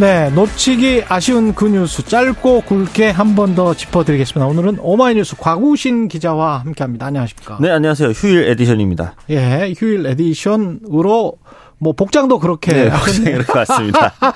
네, 놓치기 아쉬운 그 뉴스 짧고 굵게 한 번 더 짚어드리겠습니다. 오늘은 오마이뉴스 곽우신 기자와 함께합니다. 안녕하십니까? 네, 안녕하세요. 휴일 edition입니다. 예, 휴일 edition으로 뭐 복장도 그렇게 네, 복장이 그렇게 왔습니다.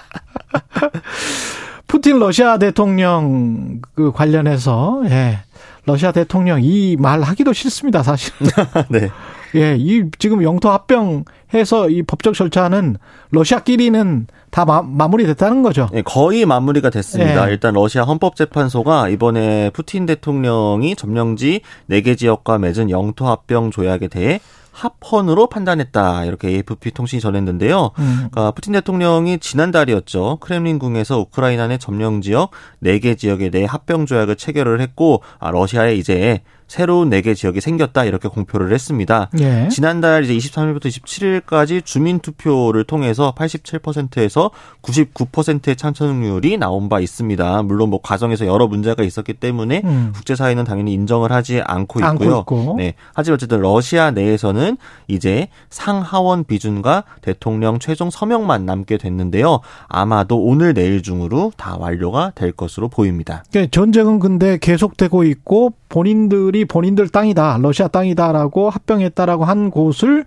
푸틴 러시아 대통령 그 관련해서 예, 러시아 대통령 이 말 하기도 싫습니다, 사실. 네. 예, 이 지금 영토 합병해서 이 법적 절차는 러시아끼리는 다 마, 무리됐다는 거죠. 네, 거의 마무리가 됐습니다. 예. 일단 러시아 헌법재판소가 이번에 푸틴 대통령이 점령지 4개 지역과 맺은 영토 합병 조약에 대해 합헌으로 판단했다. 이렇게 AFP 통신이 전했는데요. 음. 그러니까 푸틴 대통령이 지난달이었죠. 크렘린궁에서 우크라이나 내 점령 지역 4개 지역에 대해 합병 조약을 체결을 했고 아, 러시아에 이제 새로운 4개 지역이 생겼다 이렇게 공표를 했습니다. 예. 지난달 이제 23일부터 27일까지 주민 투표를 통해서 87%에서 99%의 찬성률이 나온 바 있습니다. 물론 뭐 과정에서 여러 문제가 있었기 때문에 음. 국제사회는 당연히 인정을 하지 않고 않고 있고요. 있고. 네. 하지만 어쨌든 러시아 내에서는 이제 상하원 비준과 대통령 최종 서명만 남게 됐는데요. 아마도 오늘 내일 중으로 다 완료가 될 것으로 보입니다. 그 전쟁은 근데 계속되고 있고 본인들이 본인들 땅이다, 러시아 땅이다라고 합병했다라고 한 곳을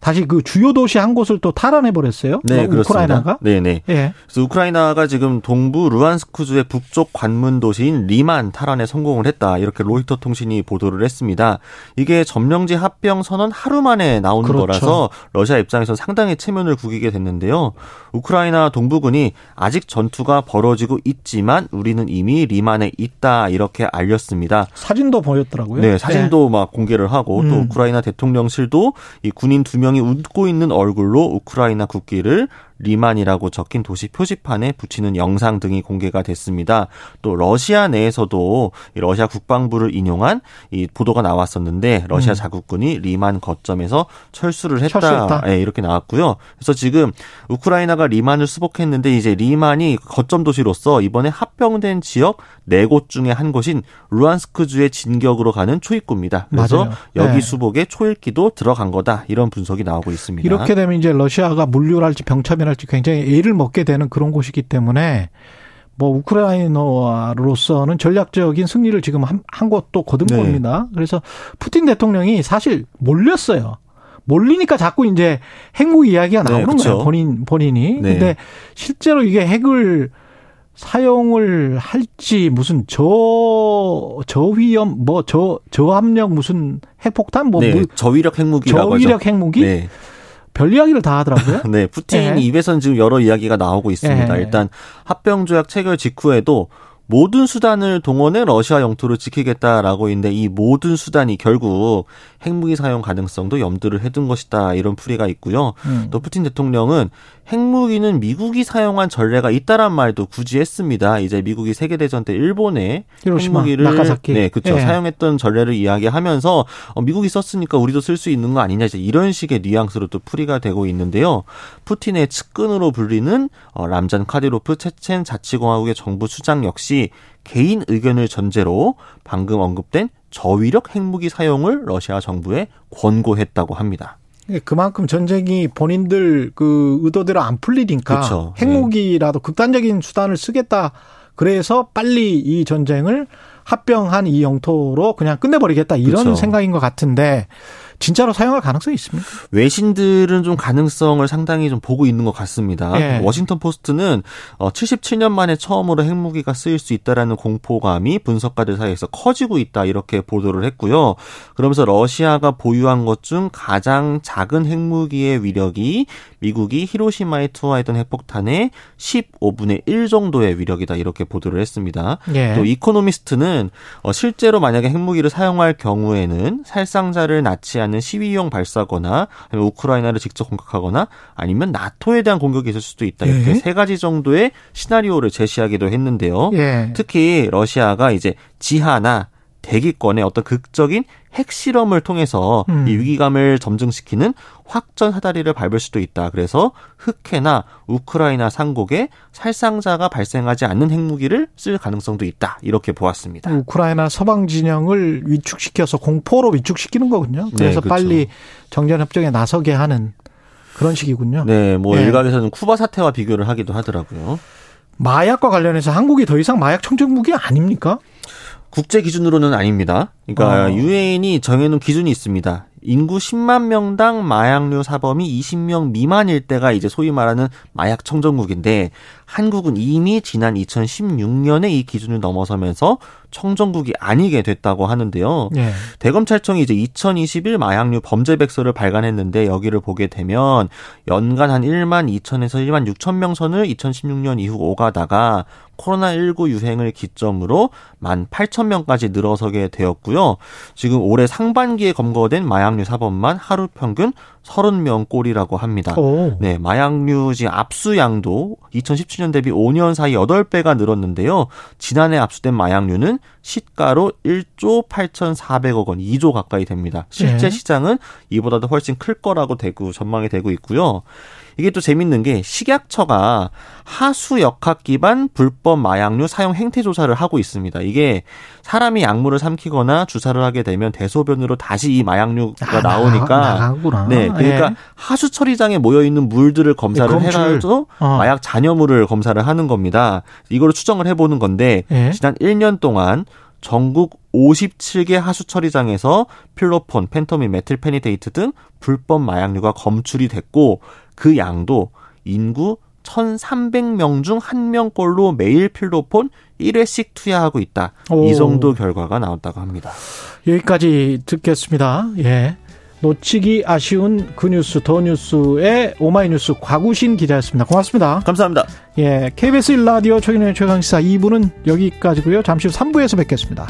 다시 그 주요 도시 한 곳을 또 탈환해 버렸어요. 네, 그렇습니다. 우크라이나가. 네, 네. 예. 그래서 우크라이나가 지금 동부 루안스크주의 북쪽 관문 도시인 리만 탈환에 성공을 했다. 이렇게 로이터 통신이 보도를 했습니다. 이게 점령지 합병 선언 하루 만에 나오는 그렇죠. 거라서 러시아 입장에서 상당히 체면을 구기게 됐는데요. 우크라이나 동부군이 아직 전투가 벌어지고 있지만 우리는 이미 리만에 있다. 이렇게 알렸습니다. 사진도 보였더라고요. 네, 사진도 막 공개를 하고 또 음. 우크라이나 대통령실도 이 군인 두명 이 웃고 있는 얼굴로 우크라이나 국기를 리만이라고 적힌 도시 표지판에 붙이는 영상 등이 공개가 됐습니다. 또 러시아 내에서도 이 러시아 국방부를 인용한 이 보도가 나왔었는데 러시아 음. 자국군이 리만 거점에서 철수를 했다. 철수했다. 예, 이렇게 나왔고요. 그래서 지금 우크라이나가 리만을 수복했는데 이제 리만이 거점 도시로서 이번에 합병된 지역 네 곳 중에 한 곳인 루안스크주의 진격으로 가는 초입구입니다. 그래서 맞아요. 여기 네. 수복에 초읽기도 들어간 거다. 이런 분석이 나오고 있습니다. 이렇게 되면 이제 러시아가 물류랄지 병참이 랄지 굉장히 애를 먹게 되는 그런 곳이기 때문에 뭐 우크라이나로서는 전략적인 승리를 지금 한, 한 곳도 거둔 네. 겁니다. 그래서 푸틴 대통령이 사실 몰렸어요. 몰리니까 자꾸 이제 핵무 이야기가 네, 나오는 그쵸. 거예요. 본인 본인이. 네. 근데 실제로 이게 핵을 사용을 할지 무슨 저 저위험 뭐 저 저압력 무슨 핵폭탄 뭐 네, 물- 저위력 핵무기라고 저위력 하죠. 핵무기 네. 별 이야기를 다 하더라고요. 네, 푸틴 예. 입에서는 지금 여러 이야기가 나오고 있습니다. 예. 일단 합병 조약 체결 직후에도 모든 수단을 동원해 러시아 영토를 지키겠다라고 있는데 이 모든 수단이 결국 핵무기 사용 가능성도 염두를 해둔 것이다 이런 풀이가 있고요. 음. 또 푸틴 대통령은 핵무기는 미국이 사용한 전례가 있다란 말도 굳이 했습니다. 이제 미국이 세계 대전 때 일본에 핵무기를 나가사키. 네, 그렇죠. 예. 사용했던 전례를 이야기하면서 어, 미국이 썼으니까 우리도 쓸 수 있는 거 아니냐 이제 이런 식의 뉘앙스로 또 풀이가 되고 있는데요. 푸틴의 측근으로 불리는 어, 람잔 카디로프 체첸 자치공화국의 정부 수장 역시 개인 의견을 전제로 방금 언급된 저위력 핵무기 사용을 러시아 정부에 권고했다고 합니다. 예, 그만큼 전쟁이 본인들 그 의도대로 안 풀리니까 그쵸. 핵무기라도 극단적인 수단을 쓰겠다. 그래서 빨리 이 전쟁을 합병한 이 영토로 그냥 끝내버리겠다 이런 그쵸. 생각인 것 같은데 진짜로 사용할 가능성이 있습니까? 외신들은 좀 가능성을 상당히 좀 보고 있는 것 같습니다. 예. 워싱턴 포스트는 77년 만에 처음으로 핵무기가 쓰일 수 있다라는 공포감이 분석가들 사이에서 커지고 있다 이렇게 보도를 했고요. 그러면서 러시아가 보유한 것 중 가장 작은 핵무기의 위력이 미국이 히로시마에 투하했던 핵폭탄의 15분의 1 정도의 위력이다 이렇게 보도를 했습니다. 예. 또 이코노미스트는 어, 실제로 만약에 핵무기를 사용할 경우에는 살상자를 낳지 않은 않는 시위용 발사거나 우크라이나를 직접 공격하거나 아니면 나토에 대한 공격이 있을 수도 있다. 이렇게 예. 세 가지 정도의 시나리오를 제시하기도 했는데요. 예. 특히 러시아가 이제 지하나 대기권의 어떤 극적인 핵실험을 통해서 음. 이 위기감을 점증시키는 확전 사다리를 밟을 수도 있다. 그래서 흑해나 우크라이나 상국에 살상자가 발생하지 않는 핵무기를 쓸 가능성도 있다. 이렇게 보았습니다. 우크라이나 서방 진영을 위축시켜서 공포로 위축시키는 거군요. 그래서 네, 그렇죠. 빨리 정전 협정에 나서게 하는 그런 식이군요. 네, 뭐 예. 일각에서는 쿠바 사태와 비교를 하기도 하더라고요. 마약과 관련해서 한국이 더 이상 마약 청정 무기 아닙니까? 국제 기준으로는 아닙니다. 그러니까 어. 유엔이 정해놓은 기준이 있습니다. 인구 10만 명당 마약류 사범이 20명 미만일 때가 이제 소위 말하는 마약 청정국인데 한국은 이미 지난 2016년에 이 기준을 넘어서면서 청정국이 아니게 됐다고 하는데요. 예. 대검찰청이 이제 2021 마약류 범죄 백서를 발간했는데 여기를 보게 되면 연간 한 1만 2천에서 1만 6천 명 선을 2016년 이후 오가다가 코로나19 유행을 기점으로 1만 8천 명까지 늘어서게 되었고요. 지금 올해 상반기에 검거된 마약류 사범만 하루 평균 30명 꼴이라고 합니다. 오. 네, 마약류 지금 압수량도 2017년 대비 5년 사이 8배가 늘었는데요. 지난해 압수된 마약류는 시가로 1조 8,400억 원, 2조 가까이 됩니다. 실제 예. 시장은 이보다도 훨씬 클 거라고 되고 전망이 되고 있고요. 이게 또 재밌는 게 식약처가 하수 역학 기반 불법 마약류 사용 행태 조사를 하고 있습니다. 이게 사람이 약물을 삼키거나 주사를 하게 되면 대소변으로 다시 이 마약류가 아, 나오니까 나. 네, 그러니까 예. 하수 처리장에 모여 있는 물들을 검사를 네. 해가지고 어. 마약 잔여물을 검사를 하는 겁니다. 이거를 추정을 해보는 건데 예. 지난 1년 동안 전국 57개 하수 처리장에서 필로폰, 펜토민, 메틸페니데이트 등 불법 마약류가 검출이 됐고 그 양도 인구 1,300명 중 한 명꼴로 매일 필로폰 1회씩 투여하고 있다. 오. 이 정도 결과가 나왔다고 합니다. 여기까지 듣겠습니다. 예. 놓치기 아쉬운 그 뉴스 더 뉴스의 오마이뉴스 곽우신 기자였습니다. 고맙습니다. 감사합니다. 예. KBS 1라디오 최근의 최강시사 2부는 여기까지고요. 잠시 후 3부에서 뵙겠습니다.